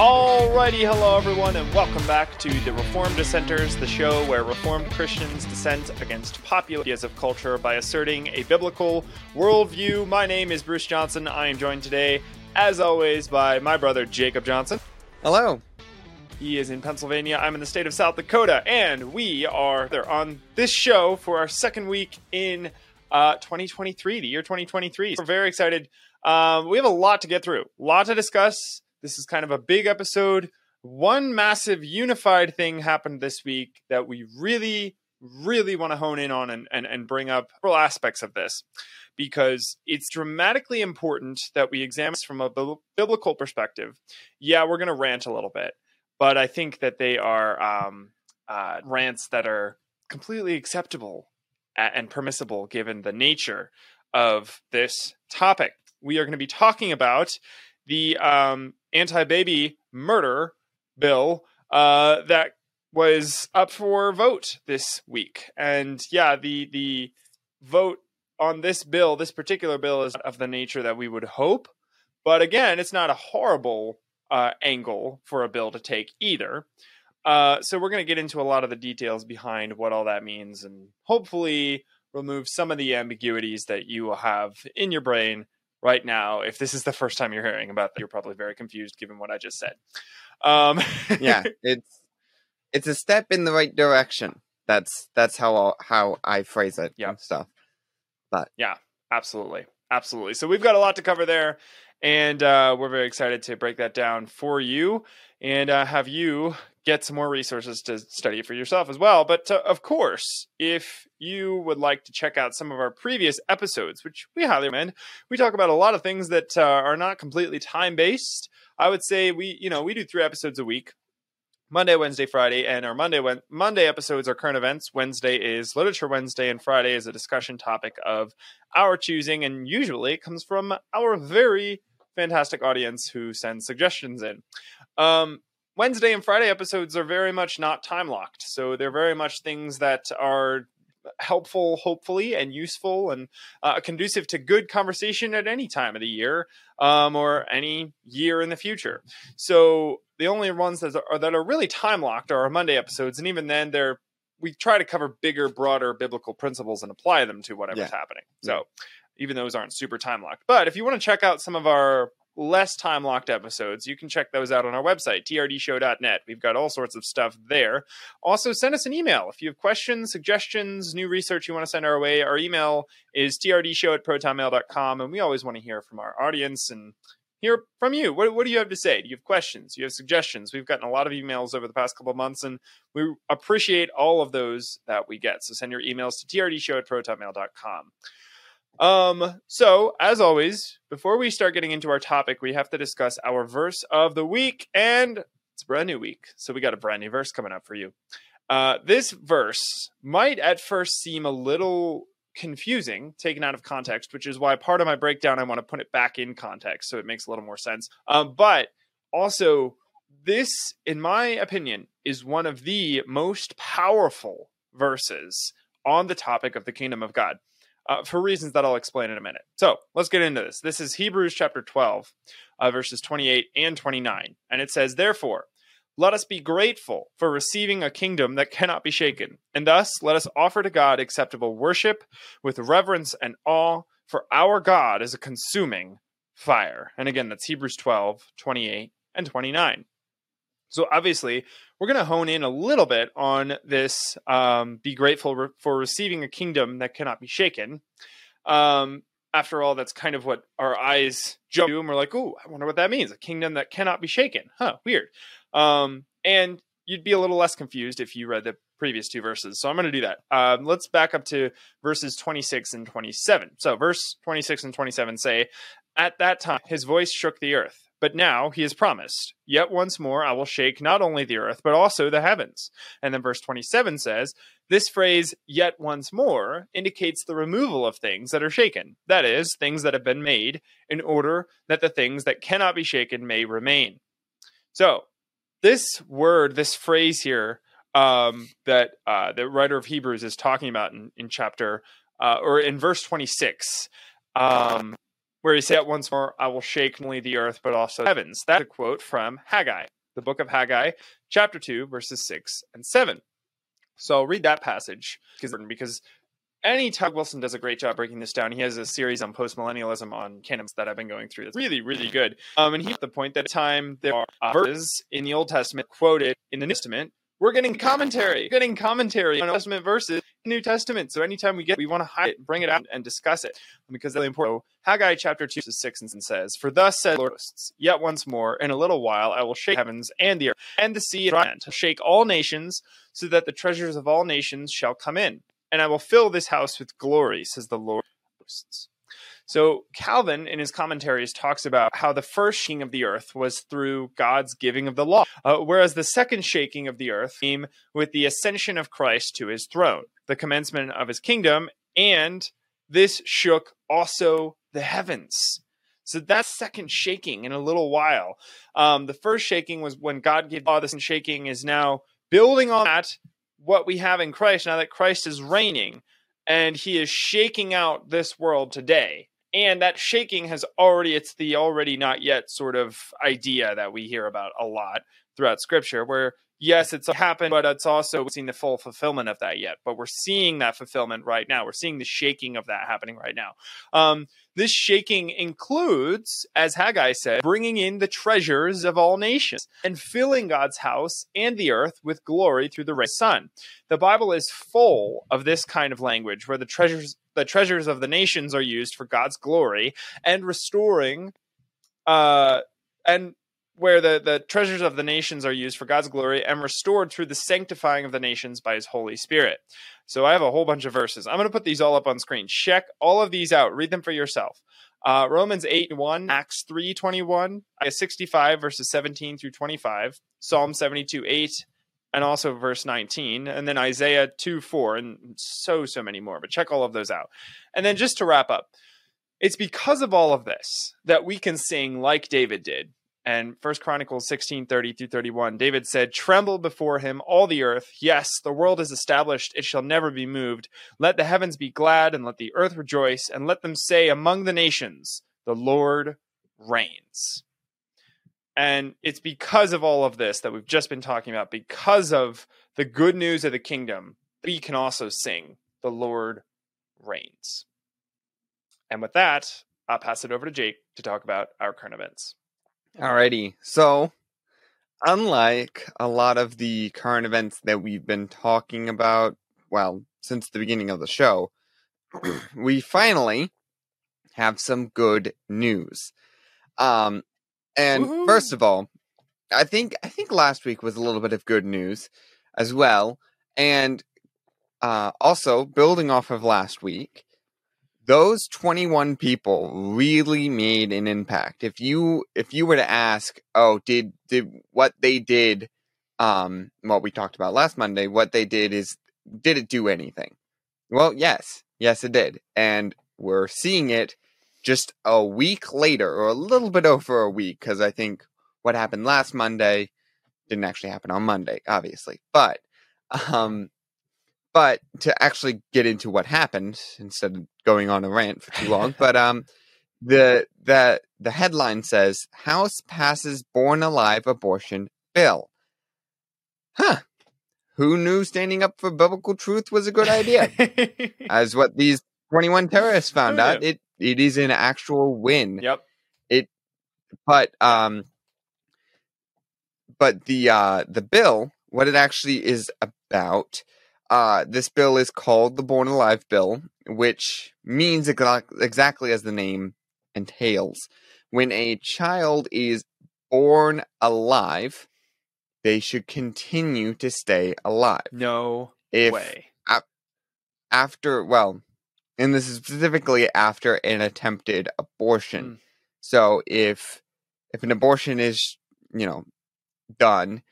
Alrighty, hello everyone, and welcome back to the Reformed Dissenters, the show where Reformed Christians dissent against popular ideas of culture by asserting a biblical worldview. My name is Bruce Johnson. I am joined today, as always, by my brother Jacob Johnson. Hello. He is in Pennsylvania. I'm in the state of South Dakota, and we are there on this show for our second week in uh, 2023, the year 2023. We're very excited. Um, we have a lot to get through, a lot to discuss. This is kind of a big episode. One massive unified thing happened this week that we really, really want to hone in on and, and, and bring up several aspects of this because it's dramatically important that we examine this from a biblical perspective. Yeah, we're going to rant a little bit, but I think that they are um, uh, rants that are completely acceptable and permissible given the nature of this topic. We are going to be talking about the um, anti-baby murder bill uh, that was up for vote this week, and yeah, the the vote on this bill, this particular bill, is of the nature that we would hope. But again, it's not a horrible uh, angle for a bill to take either. Uh, so we're going to get into a lot of the details behind what all that means, and hopefully remove some of the ambiguities that you will have in your brain right now, if this is the first time you're hearing about that, you're probably very confused given what I just said. Um, yeah, it's it's a step in the right direction. That's that's how I'll, how I phrase it. Yeah, stuff. But yeah, absolutely, absolutely. So we've got a lot to cover there, and uh, we're very excited to break that down for you and uh, have you get some more resources to study for yourself as well. But uh, of course, if you would like to check out some of our previous episodes, which we highly recommend, we talk about a lot of things that uh, are not completely time based. I would say we, you know, we do three episodes a week. Monday, Wednesday, Friday, and our Monday Monday episodes are current events. Wednesday is Literature Wednesday, and Friday is a discussion topic of our choosing. And usually, it comes from our very fantastic audience who sends suggestions in. Um, Wednesday and Friday episodes are very much not time locked. So they're very much things that are helpful, hopefully, and useful and uh, conducive to good conversation at any time of the year um, or any year in the future. So the only ones that are, that are really time locked are our Monday episodes. And even then, they're we try to cover bigger, broader biblical principles and apply them to whatever's yeah. happening. So. Even those aren't super time locked. But if you want to check out some of our less time locked episodes, you can check those out on our website, trdshow.net. We've got all sorts of stuff there. Also, send us an email if you have questions, suggestions, new research you want to send our way. Our email is trdshow at protonmail.com, and we always want to hear from our audience and hear from you. What, what do you have to say? Do you have questions? Do you have suggestions? We've gotten a lot of emails over the past couple months, and we appreciate all of those that we get. So send your emails to trdshow at protonmail.com. Um, so as always, before we start getting into our topic, we have to discuss our verse of the week, and it's a brand new week, so we got a brand new verse coming up for you. Uh, this verse might at first seem a little confusing, taken out of context, which is why part of my breakdown I want to put it back in context so it makes a little more sense. Um, but also, this, in my opinion, is one of the most powerful verses on the topic of the kingdom of God uh, for reasons that I'll explain in a minute. So let's get into this. This is Hebrews chapter 12, uh, verses 28 and 29. And it says, Therefore, let us be grateful for receiving a kingdom that cannot be shaken. And thus, let us offer to God acceptable worship with reverence and awe, for our God is a consuming fire. And again, that's Hebrews 12, 28 and 29. So obviously, we're going to hone in a little bit on this um, be grateful re- for receiving a kingdom that cannot be shaken. Um, after all, that's kind of what our eyes jump to, and we're like, "Ooh, I wonder what that means—a kingdom that cannot be shaken." Huh, weird. Um, and you'd be a little less confused if you read the previous two verses. So I'm going to do that. Um, let's back up to verses 26 and 27. So, verse 26 and 27 say, At that time, his voice shook the earth but now he has promised, Yet once more I will shake not only the earth, but also the heavens. And then verse 27 says, This phrase, yet once more, indicates the removal of things that are shaken. That is, things that have been made, in order that the things that cannot be shaken may remain. So, this word, this phrase here, um, that uh, the writer of Hebrews is talking about in, in chapter uh, or in verse 26, um, where he said, Once more, I will shake not only the earth, but also the heavens. That's a quote from Haggai, the book of Haggai, chapter 2, verses 6 and 7. So I'll read that passage because any Doug Wilson does a great job breaking this down. He has a series on postmillennialism on cannons that I've been going through. It's really, really good. Um, and he at the point that time there are verses in the Old Testament quoted in the New Testament. We're getting commentary, We're getting commentary on Old Testament verses New Testament. So anytime we get, we want to hide it, bring it out, and discuss it because that's really important. Haggai chapter two to six and says, "For thus says the Lord, yet once more, in a little while, I will shake heavens and the earth and the sea and to shake all nations, so that the treasures of all nations shall come in, and I will fill this house with glory," says the Lord. So Calvin, in his commentaries, talks about how the first shaking of the earth was through God's giving of the law, uh, whereas the second shaking of the earth came with the ascension of Christ to his throne, the commencement of his kingdom, and this shook also the heavens. So that's second shaking in a little while. Um, the first shaking was when God gave all This and shaking is now building on that what we have in Christ now that Christ is reigning and he is shaking out this world today and that shaking has already it's the already not yet sort of idea that we hear about a lot throughout scripture where yes it's happened but it's also seen the full fulfillment of that yet but we're seeing that fulfillment right now we're seeing the shaking of that happening right now um, this shaking includes, as Haggai said, bringing in the treasures of all nations and filling God's house and the earth with glory through the Son. The Bible is full of this kind of language where the treasures the treasures of the nations are used for God's glory and restoring uh and where the, the treasures of the nations are used for God's glory and restored through the sanctifying of the nations by his Holy Spirit. So I have a whole bunch of verses. I'm going to put these all up on screen. Check all of these out. Read them for yourself. Uh, Romans 8 1, Acts 3 21, Isaiah 65, verses 17 through 25, Psalm 72 8, and also verse 19, and then Isaiah 2 4, and so, so many more. But check all of those out. And then just to wrap up, it's because of all of this that we can sing like David did and First Chronicles 16, 30 through 31, David said, Tremble before him, all the earth. Yes, the world is established, it shall never be moved. Let the heavens be glad, and let the earth rejoice, and let them say among the nations, The Lord reigns. And it's because of all of this that we've just been talking about, because of the good news of the kingdom, we can also sing, The Lord reigns. And with that, I'll pass it over to Jake to talk about our current events. Alrighty. So, unlike a lot of the current events that we've been talking about, well, since the beginning of the show, we finally have some good news. Um, and Woo-hoo. first of all, I think I think last week was a little bit of good news as well, and uh, also building off of last week, those 21 people really made an impact. If you if you were to ask oh did did what they did um what we talked about last monday what they did is did it do anything? Well yes. Yes it did. And we're seeing it just a week later or a little bit over a week because i think what happened last monday didn't actually happen on monday obviously but um but to actually get into what happened instead of going on a rant for too long, but um, the the the headline says House passes born alive abortion bill. Huh. Who knew standing up for biblical truth was a good idea? As what these 21 terrorists found oh, out, it it is an actual win. Yep. It but um but the uh the bill what it actually is about uh, this bill is called the Born Alive Bill, which means exactly as the name entails. When a child is born alive, they should continue to stay alive. No if way. A- after, well, and this is specifically after an attempted abortion. Mm. So if if an abortion is, you know, done,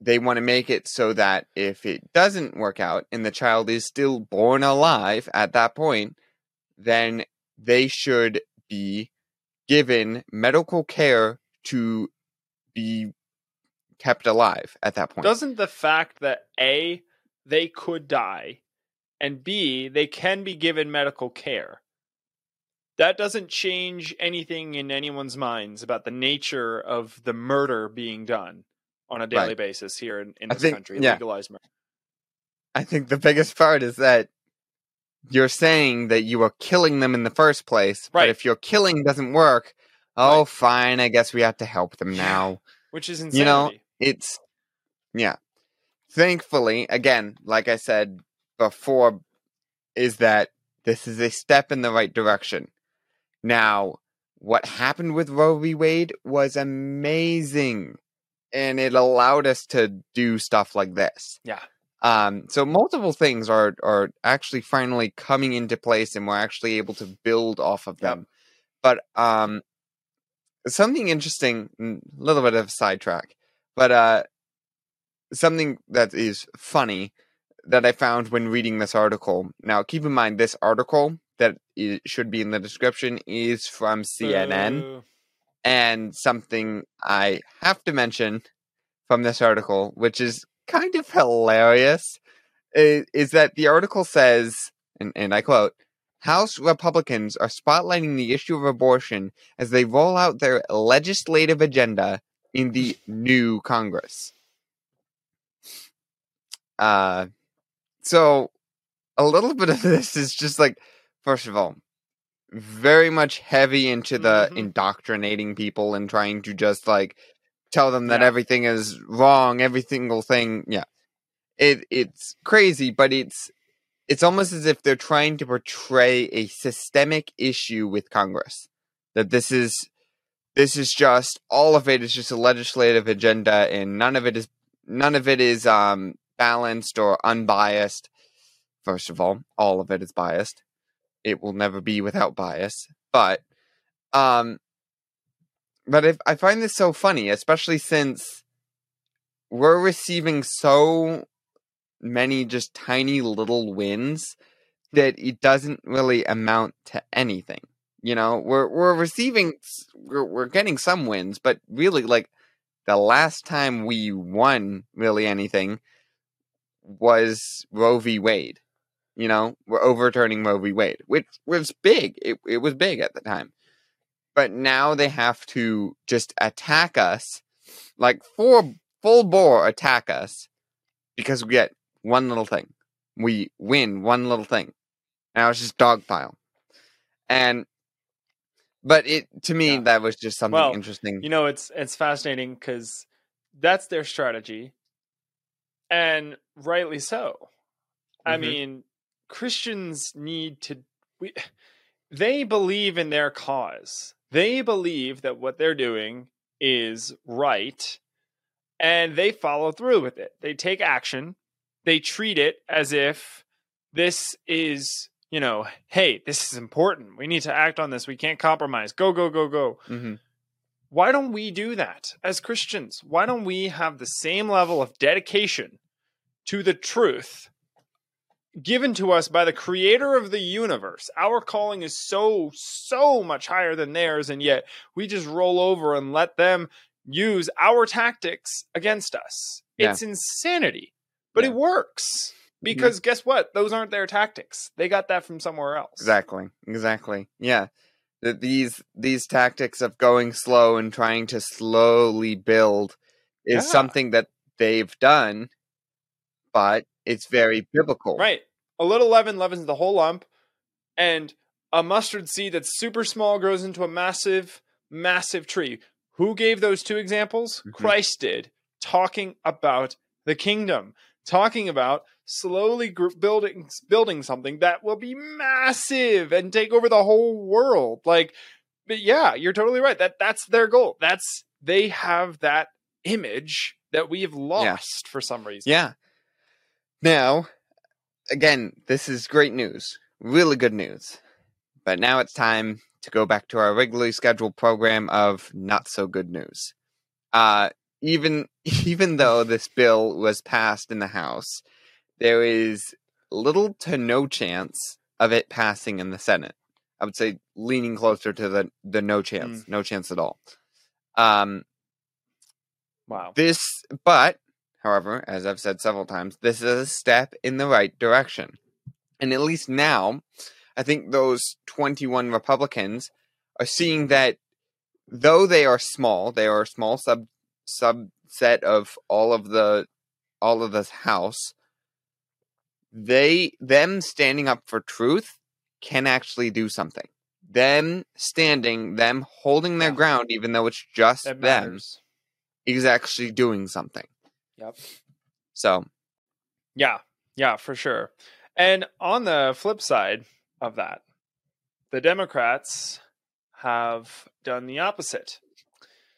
they want to make it so that if it doesn't work out and the child is still born alive at that point, then they should be given medical care to be kept alive at that point. Doesn't the fact that A, they could die, and B, they can be given medical care, that doesn't change anything in anyone's minds about the nature of the murder being done on a daily Right. basis here in, in this think- country. yeah. Legalized murder. I think the biggest part is that you're saying that you are killing them in the first place, Right. but if your killing doesn't work, oh, Right. fine, I guess we have to help them now. Which is insanity. You know, It's, yeah. Thankfully, again, like I said before, is that this is a step in the right direction. Now, what happened with Roe v. Wade was amazing, and it allowed us to do stuff like this. Yeah. Um, so multiple things are are actually finally coming into place, and we're actually able to build off of Yep. them. But um, something interesting, a little bit of a sidetrack, but uh, something that is funny that I found when reading this article. Now, keep in mind, this article that should be in the description is from CNN, Boo. and something I have to mention from this article, which is kind of hilarious, is, is that the article says, and, and I quote, House Republicans are spotlighting the issue of abortion as they roll out their legislative agenda in the new Congress. Uh, so a little bit of this is just like, first of all, very much heavy into the Mhm. indoctrinating people and trying to just like tell them that Yeah. everything is wrong, every single thing. Yeah, it it's crazy, but it's it's almost as if they're trying to portray a systemic issue with Congress. That this is this is just all of it is just a legislative agenda, and none of it is none of it is um balanced or unbiased. First of all, all of it is biased. It will never be without bias. But um but if I find this so funny, especially since we're receiving so many just tiny little wins that it doesn't really amount to anything. You know, we're we're receiving we're, we're getting some wins, but really like the last time we won really anything was Roe v. Wade. You know, we're overturning Roe v. Wade, which was big. It it was big at the time. But now they have to just attack us, like full full bore attack us, because we get one little thing. We win one little thing. Now it's just dogpile. And but it to me Yeah. that was just something Well, interesting. You know, it's it's fascinating because that's their strategy, and rightly so. I Mhm. mean, Christians need to. We, they believe in their cause. They believe that what they're doing is right, and they follow through with it. They take action. They treat it as if this is, you know, hey, this is important. We need to act on this. We can't compromise. Go, go, go, go hmm why don't we do that as Christians? Why don't we have the same level of dedication to the truth given to us by the creator of the universe? Our calling is so, so much higher than theirs, and yet we just roll over and let them use our tactics against us. Yeah. It's insanity, but Yeah. Mm-hmm. it works. Because guess what? Those aren't their tactics. They got that from somewhere else. Exactly. Exactly. Yeah. That these these tactics of going slow and trying to slowly build is Yeah. something that they've done, but it's very biblical. Right. A little leaven leavens the whole lump, and a mustard seed that's super small grows into a massive, massive tree. Who gave those two examples? Mhm. Christ did, talking about the kingdom, talking about slowly gr- building building something that will be massive and take over the whole world. Like, but yeah, you're totally right. That that's their goal. That's they have that image that we have lost for some reason. Yeah. Now, again, this is great news. Really good news. But now it's time to go back to our regularly scheduled program of not so good news. Uh even even though this bill was passed in the House, there is little to no chance of it passing in the Senate. I would say leaning closer to the the no chance, no chance at all. Um Wow. this, but, however, as I've said several times, this is a step in the right direction. And at least now, I think those 21 Republicans are seeing that though they are small, they are a small sub subset of all of the all of the house. They them standing up for truth can actually do something. Them standing, them holding their Yeah. ground, even though it's just That them, matters. is actually doing something. Yep. So Yeah, yeah, for sure. And on the flip side of that, the Democrats have done the opposite.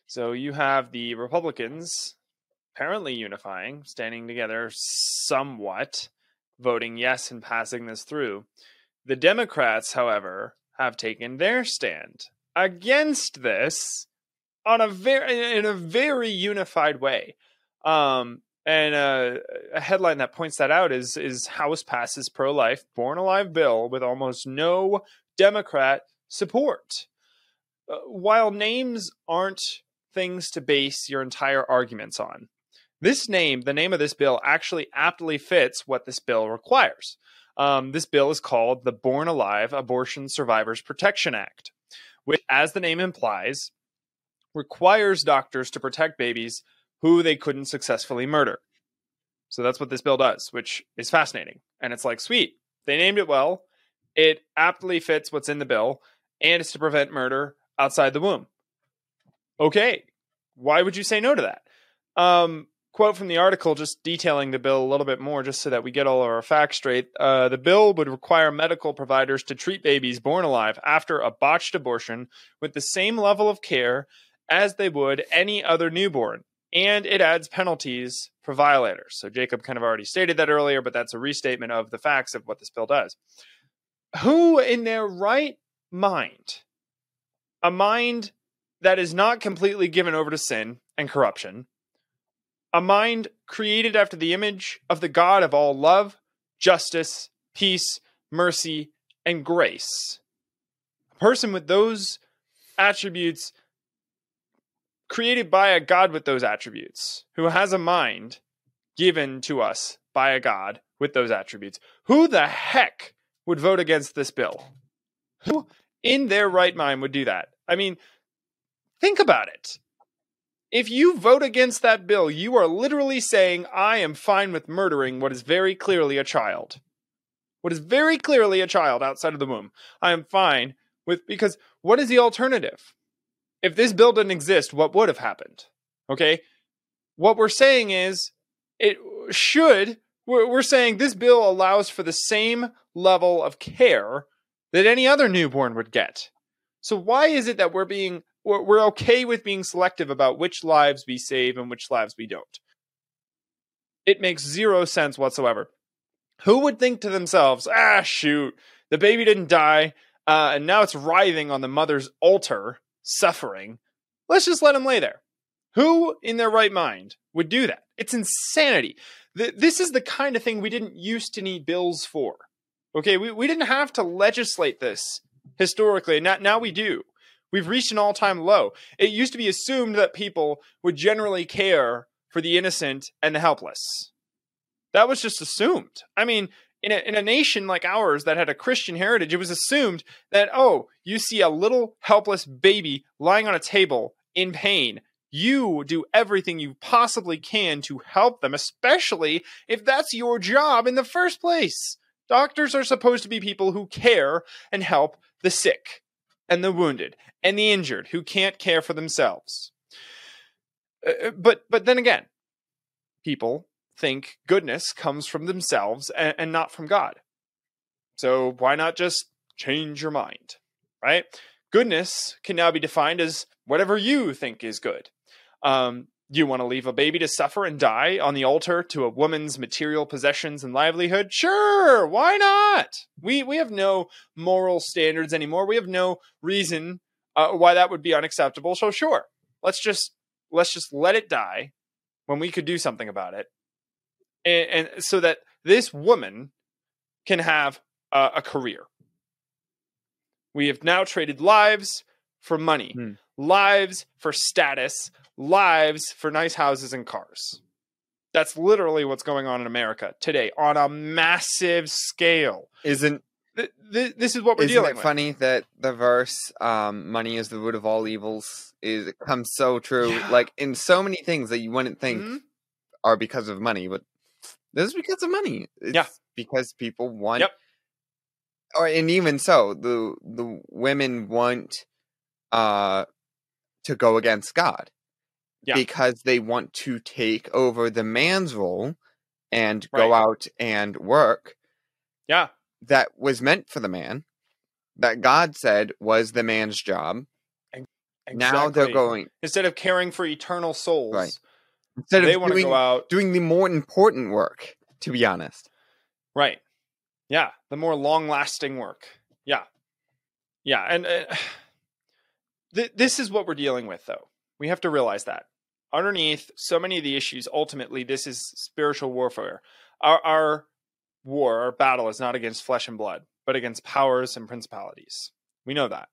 So you have the Republicans apparently unifying, standing together somewhat, voting yes and passing this through. The Democrats, however, have taken their stand against this on a very in a very unified way. Um, and uh, a headline that points that out is is House passes pro life born alive bill with almost no Democrat support. Uh, while names aren't things to base your entire arguments on, this name, the name of this bill, actually aptly fits what this bill requires. Um, this bill is called the Born Alive Abortion Survivors Protection Act, which, as the name implies, requires doctors to protect babies who they couldn't successfully murder. So that's what this bill does, which is fascinating. And it's like, sweet, they named it well. It aptly fits what's in the bill, and it's to prevent murder outside the womb. Okay, why would you say no to that? Um, quote from the article just detailing the bill a little bit more, just so that we get all of our facts straight. Uh, the bill would require medical providers to treat babies born alive after a botched abortion with the same level of care as they would any other newborn. And it adds penalties for violators. So Jacob kind of already stated that earlier, but that's a restatement of the facts of what this bill does. Who in their right mind, a mind that is not completely given over to sin and corruption, a mind created after the image of the God of all love, justice, peace, mercy, and grace, a person with those attributes created by a God with those attributes, who has a mind given to us by a God with those attributes. Who the heck would vote against this bill? Who in their right mind would do that? I mean, think about it. If you vote against that bill, you are literally saying, I am fine with murdering what is very clearly a child. What is very clearly a child outside of the womb. I am fine with, because what is the alternative? if this bill didn't exist, what would have happened? Okay. What we're saying is it should, we're, saying this bill allows for the same level of care that any other newborn would get. So why is it that we're being, we're, okay with being selective about which lives we save and which lives we don't? It makes zero sense whatsoever. Who would think to themselves, ah, shoot, the baby didn't die, uh, and now it's writhing on the mother's altar suffering. Let's just let him lay there. Who in their right mind would do that? It's insanity. Th- This is the kind of thing we didn't used to need bills for. Okay, we, we didn't have to legislate this historically. Now, now we do. We've reached an all time low. It used to be assumed that people would generally care for the innocent and the helpless. That was just assumed. I mean, in a, in a nation like ours that had a Christian heritage, it was assumed that, oh, you see a little helpless baby lying on a table in pain. You do everything you possibly can to help them, especially if that's your job in the first place. Doctors are supposed to be people who care and help the sick and the wounded and the injured who can't care for themselves. Uh, but but then again, people think goodness comes from themselves and, and not from God. So why not just change your mind, right? Goodness can now be defined as whatever you think is good. Um, you want to leave a baby to suffer and die on the altar to a woman's material possessions and livelihood? Sure, why not? We we have no moral standards anymore. We have no reason uh, why that would be unacceptable. So sure, let's just let's just let it die when we could do something about it, and, and so that this woman can have a, career. We have now traded lives for money, Hmm. Lives for status, lives for nice houses and cars. That's literally what's going on in America today on a massive scale. Isn't th- th- this is what we're Isn't dealing it with. funny that the verse um, "money is the root of all evils" is it comes so true? Yeah. Like in so many things that you wouldn't think Mhm. are because of money, but this is because of money. It's Yeah. because people want. Yep. Or and even so, the the women want uh to go against God. Yeah. Because they want to take over the man's role and go out and work Yeah. that was meant for the man, that God said was the man's job. Now they're going instead of caring for eternal souls. Right. instead they of want to doing go out. doing the more important work. To be honest, Right. Yeah. The more long lasting work. Yeah. Yeah. And uh, th- this is what we're dealing with, though. We have to realize that. Underneath so many of the issues, ultimately, this is spiritual warfare. Our, our war, our battle is not against flesh and blood, but against powers and principalities. We know that.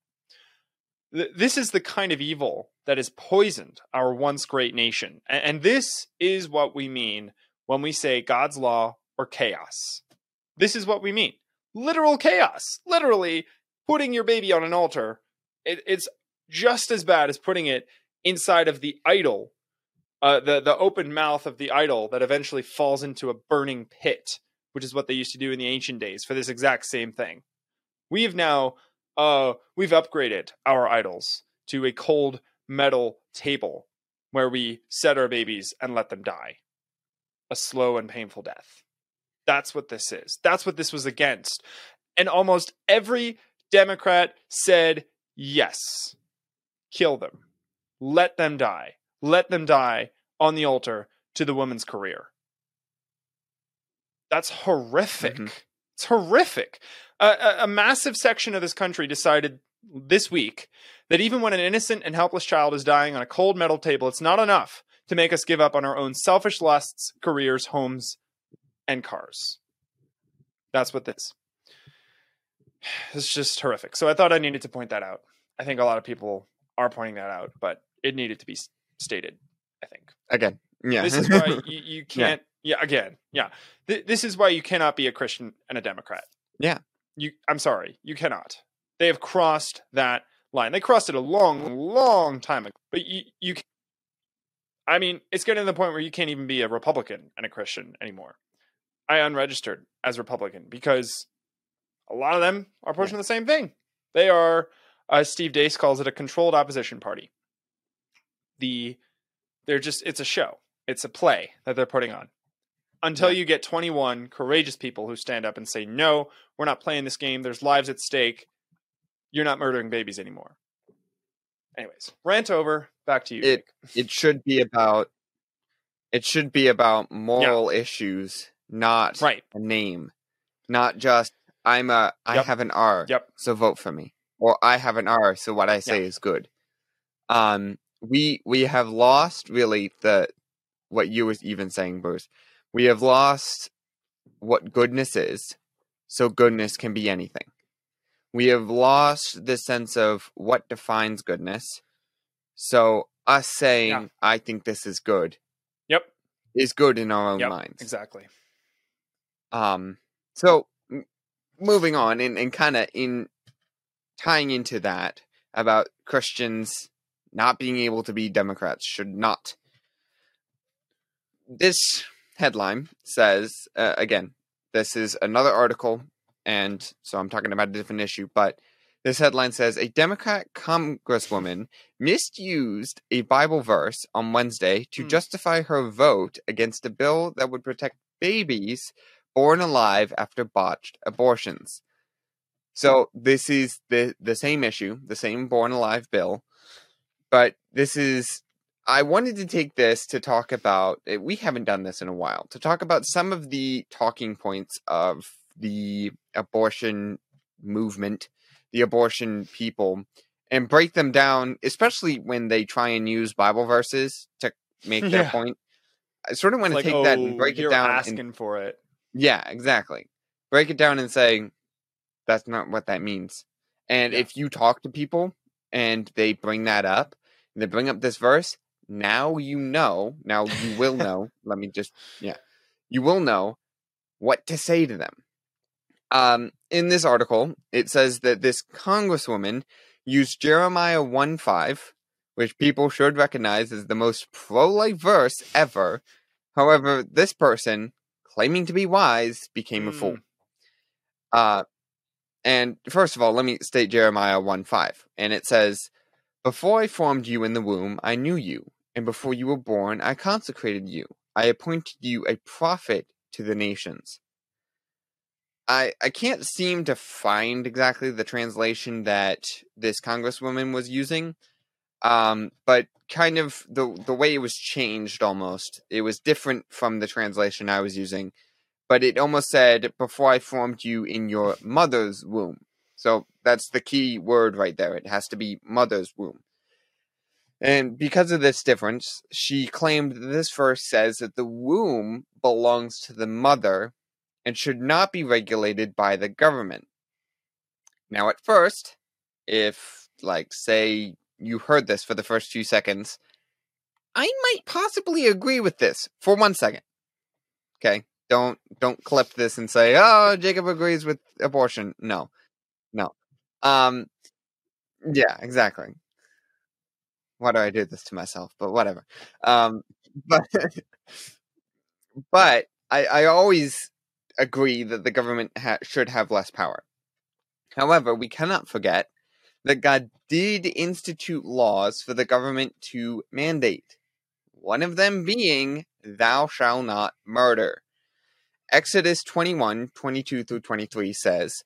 Th- This is the kind of evil that has poisoned our once great nation. A- And this is what we mean when we say God's law or chaos. This is what we mean. Literal chaos. Literally putting your baby on an altar. It, it's just as bad as putting it inside of the idol, uh, the, the open mouth of the idol that eventually falls into a burning pit, which is what they used to do in the ancient days for this exact same thing. We have now, uh, we've upgraded our idols to a cold metal table where we set our babies and let them die a slow and painful death. That's what this is. That's what this was against. And almost every Democrat said yes. Kill them. Let them die. Let them die on the altar to the woman's career. That's horrific. Mhm. It's horrific. A, a, a massive section of this country decided this week that even when an innocent and helpless child is dying on a cold metal table, it's not enough to make us give up on our own selfish lusts, careers, homes, and cars. That's what this. It's just horrific. So I thought I needed to point that out. I think a lot of people are pointing that out, but it needed to be stated. I think again, yeah. this is why you, you can't. Yeah. again, yeah. Th- this is why you cannot be a Christian and a Democrat. Yeah. You. I'm sorry, you cannot. They have crossed that line. They crossed it a long, long time ago. But you, you. can- I mean, it's getting to the point where you can't even be a Republican and a Christian anymore. I unregistered as Republican because a lot of them are pushing the same thing. They are, uh, Steve Deace calls it a controlled opposition party. The, they're just, it's a show. It's a play that they're putting on. Until Yeah. you get 21 courageous people who stand up and say, no, we're not playing this game. There's lives at stake. You're not murdering babies anymore. Anyways, rant over. Back to you. It- Jake. it should be about it should be about moral issues, not right. a name, not just I'm a I Yep. have an R, Yep. so vote for me, or I have an R, so what I say Yeah. is good. Um, we we have lost really the what you was even saying, Bruce. We have lost what goodness is, so goodness can be anything. We have lost the sense of what defines goodness. So us saying I think this is good Yep. is good in our own Yep. minds. Exactly. Um, so m- moving on and, and kind of in tying into that about Christians not being able to be Democrats should not. This headline says uh, again, this is another article, and so I'm talking about a different issue, but this headline says a Democrat congresswoman misused a Bible verse on Wednesday to Hmm. justify her vote against a bill that would protect babies born alive after botched abortions. So this is the the same issue, the same born alive bill, but this is I wanted to take this to talk about eh, we haven't done this in a while to talk about some of the talking points of the abortion movement, the abortion people and break them down especially when they try and use bible verses to make their Yeah. point. I sort of want It's to like, take that oh, and break it down and asking for it. yeah, exactly. Break it down and say that's not what that means. And Yeah. if you talk to people and they bring that up, and they bring up this verse, now you know, now you will know. let me just yeah. You will know what to say to them. Um in this article, it says that this congresswoman used Jeremiah 1 5, which people should recognize as the most pro life verse ever. However, this person, claiming to be wise, became a fool. Uh, and first of all, let me state Jeremiah 1 5. And it says, Before I formed you in the womb, I knew you. And before you were born, I consecrated you. I appointed you a prophet to the nations. I I can't seem to find exactly the translation that this congresswoman was using. Um, but kind of the the way it was changed almost. It was different from the translation I was using. But it almost said before I formed you in your mother's womb. So that's the key word right there. It has to be mother's womb. And because of this difference, she claimed that this verse says that the womb belongs to the mother and should not be regulated by the government. Now, at first, if, like, say, you heard this for the first few seconds, I might possibly agree with this for one second. Okay? Don't don't clip this and say, "Oh, Jacob agrees with abortion." No. No. Um yeah, exactly. Why do I do this to myself? But whatever. Um but but I I always agree that the government ha- should have less power. However, we cannot forget that God did institute laws for the government to mandate. One of them being, Thou shalt not murder. Exodus 21 22 through 23 says,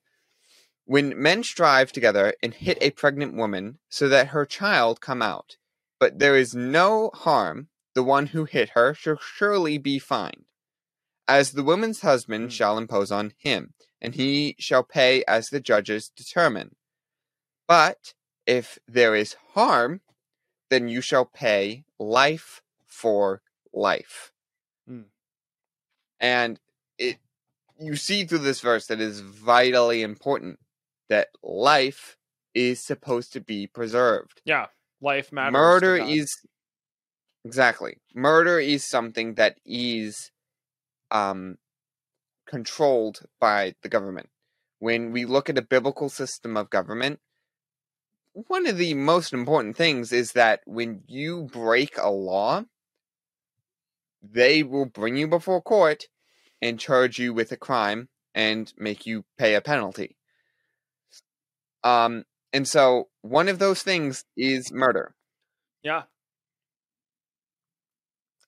When men strive together and hit a pregnant woman so that her child come out, but there is no harm, the one who hit her shall surely be fined as the woman's husband Mm. shall impose on him, and he shall pay as the judges determine. But if there is harm, then you shall pay life for life. Mm. And it you see through this verse that is vitally important that life is supposed to be preserved. Yeah, life matters. murder is exactly. Murder is something that is um controlled by the government. When we look at a biblical system of government one of the most important things is that when you break a law they will bring you before court and charge you with a crime and make you pay a penalty um and so one of those things is murder Yeah.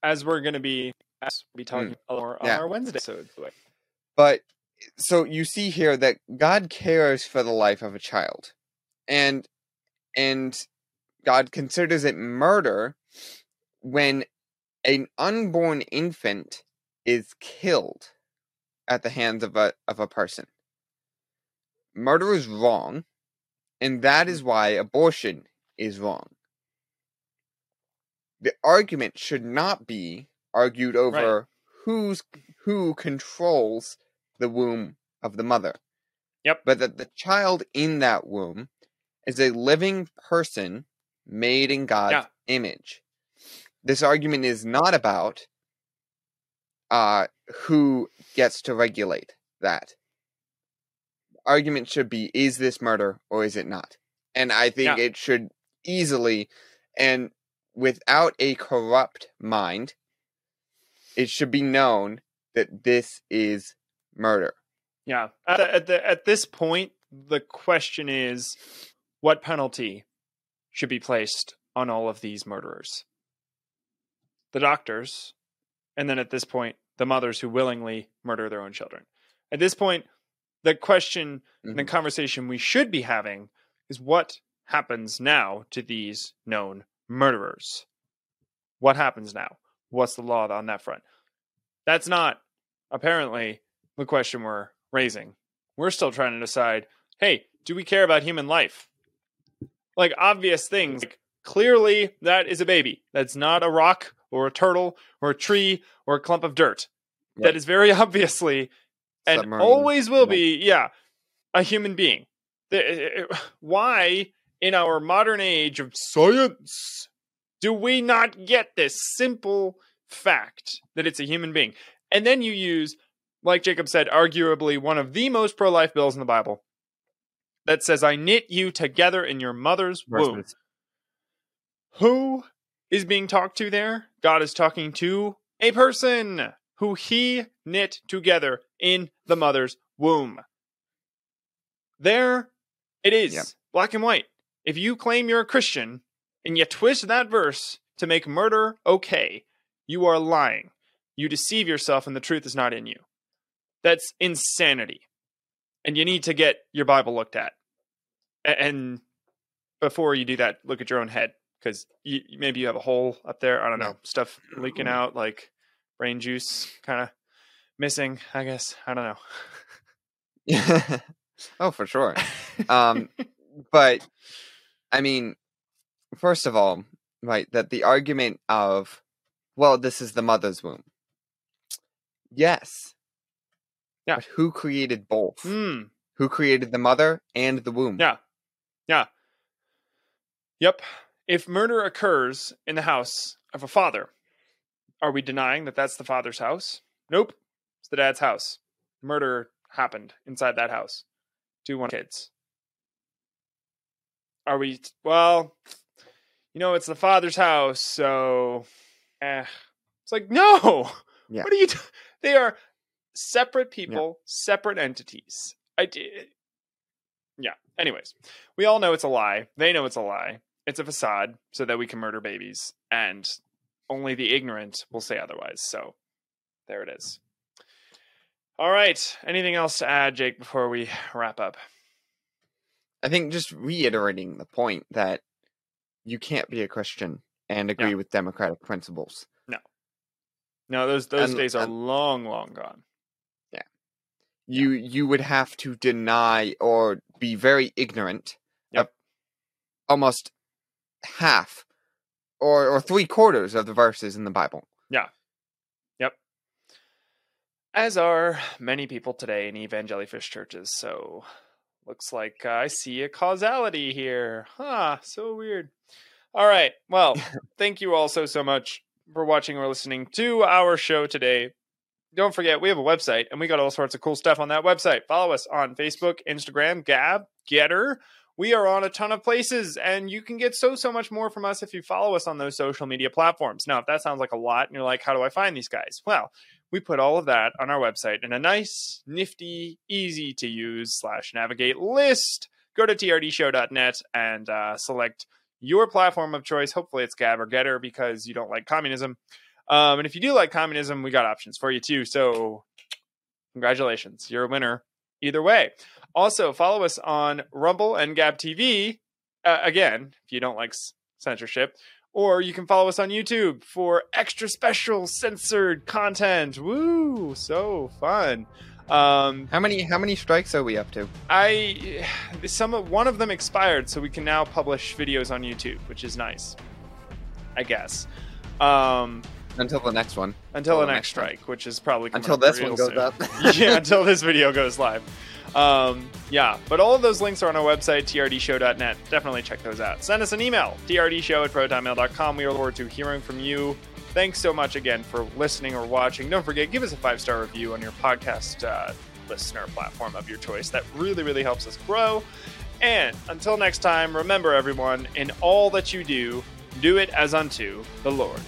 As we're going to be as we talking more on Mm. yeah. our Wednesday the. But so you see here that God cares for the life of a child. And and God considers it murder when an unborn infant is killed at the hands of a of a person. Murder is wrong, and that mm-hmm. is why abortion is wrong. The argument should not be argued over who's who controls the womb of the mother. Yep. But that the child in that womb is a living person made in God's Yeah. image. This argument is not about uh who gets to regulate that. Argument should be is this murder or is it not? And I think Yeah. it should easily and without a corrupt mind it should be known that this is murder. Yeah. At, the, at the at this point, the question is, what penalty should be placed on all of these murderers? The doctors, and then at this point, the mothers who willingly murder their own children. At this point, the question and the mm-hmm. conversation we should be having is what happens now to these known murderers? What happens now? What's the law on that front? That's not apparently the question we're raising. We're still trying to decide hey, do we care about human life? Like obvious things. Like, clearly, that is a baby. That's not a rock or a turtle or a tree or a clump of dirt. That Right. is very obviously and Submarine always will life. be, yeah, a human being. Eh, eh, eh, why, in our modern age of science, do we not get this simple fact that it's a human being? And then you use like Jacob said, arguably one of the most pro life bills in the Bible that says, I knit you together in your mother's womb. Who is being talked to there? God is talking to a person who he knit together in the mother's womb. There it is, Yep. black and white. If you claim you're a Christian and you twist that verse to make murder okay, you are lying. You deceive yourself and the truth is not in you. That's insanity. And you need to get your Bible looked at. And before you do that, look at your own head because maybe you have a hole up there. I don't know, stuff leaking out, like brain juice kind of missing. I guess I don't know. oh, for sure. Um, but I mean, first of all, right, that the argument of, well, this is the mother's womb. Yes. Yeah. But who created both? Hmm. Who created the mother and the womb? Yeah. Yeah. Yep. If murder occurs in the house of a father, are we denying that that's the father's house? Nope. It's the dad's house. Murder happened inside that house. Two one kids. Are we well, you know, it's the father's house, so eh. It's like, no. Yeah. What are you t- they are separate people, separate entities. I did yeah. Anyways, we all know it's a lie. They know it's a lie. It's a facade so that we can murder babies, and only the ignorant will say otherwise. So there it is. All right. Anything else to add, Jake, before we wrap up? I think just reiterating the point that you can't be a Christian and agree Yeah. with democratic principles. No, No, those those And- days are and- long, long gone. Yeah. You you would have to deny or be very ignorant Yep. of almost half or or three quarters of the verses in the Bible. Yeah. Yep. As are many people today in evangelifish churches. So looks like I see a causality here. Huh, so weird. All right. Well, thank you all so, so much for watching or listening to our show today. Don't forget, we have a website and we got all sorts of cool stuff on that website. Follow us on Facebook, Instagram, Gab, GETTR. We are on a ton of places and you can get so, so much more from us if you follow us on those social media platforms. Now, if that sounds like a lot and you're like, how do I find these guys? Well, we put all of that on our website in a nice, nifty, easy to use slash navigate list. Go to trdshow.net and uh, select your platform of choice. Hopefully, it's Gab or GETTR because you don't like communism. Um, and if you do like communism, we got options for you too. So, congratulations, you're a winner either way. Also, follow us on Rumble and Gab TV. Uh, again, if you don't like s- censorship, or you can follow us on YouTube for extra special censored content. Woo, so fun. Um, How many how many strikes are we up to? I some of one of them expired, so we can now publish videos on YouTube, which is nice. I guess. Um, Until the next one. until Until the next strike, which is probably Until this one goes soon. up. yeah, until this video goes live. Um, yeah, but all of those links are on our website, trdshow.net. Definitely check those out. Send us an email, trdshow at protonmail.com. We look forward to hearing from you. Thanks so much again for listening or watching. Don't forget, give us a five star review on your podcast uh, listener platform of your choice. That really, really helps us grow. And until next time, remember everyone, in all that you do, do it as unto the Lord.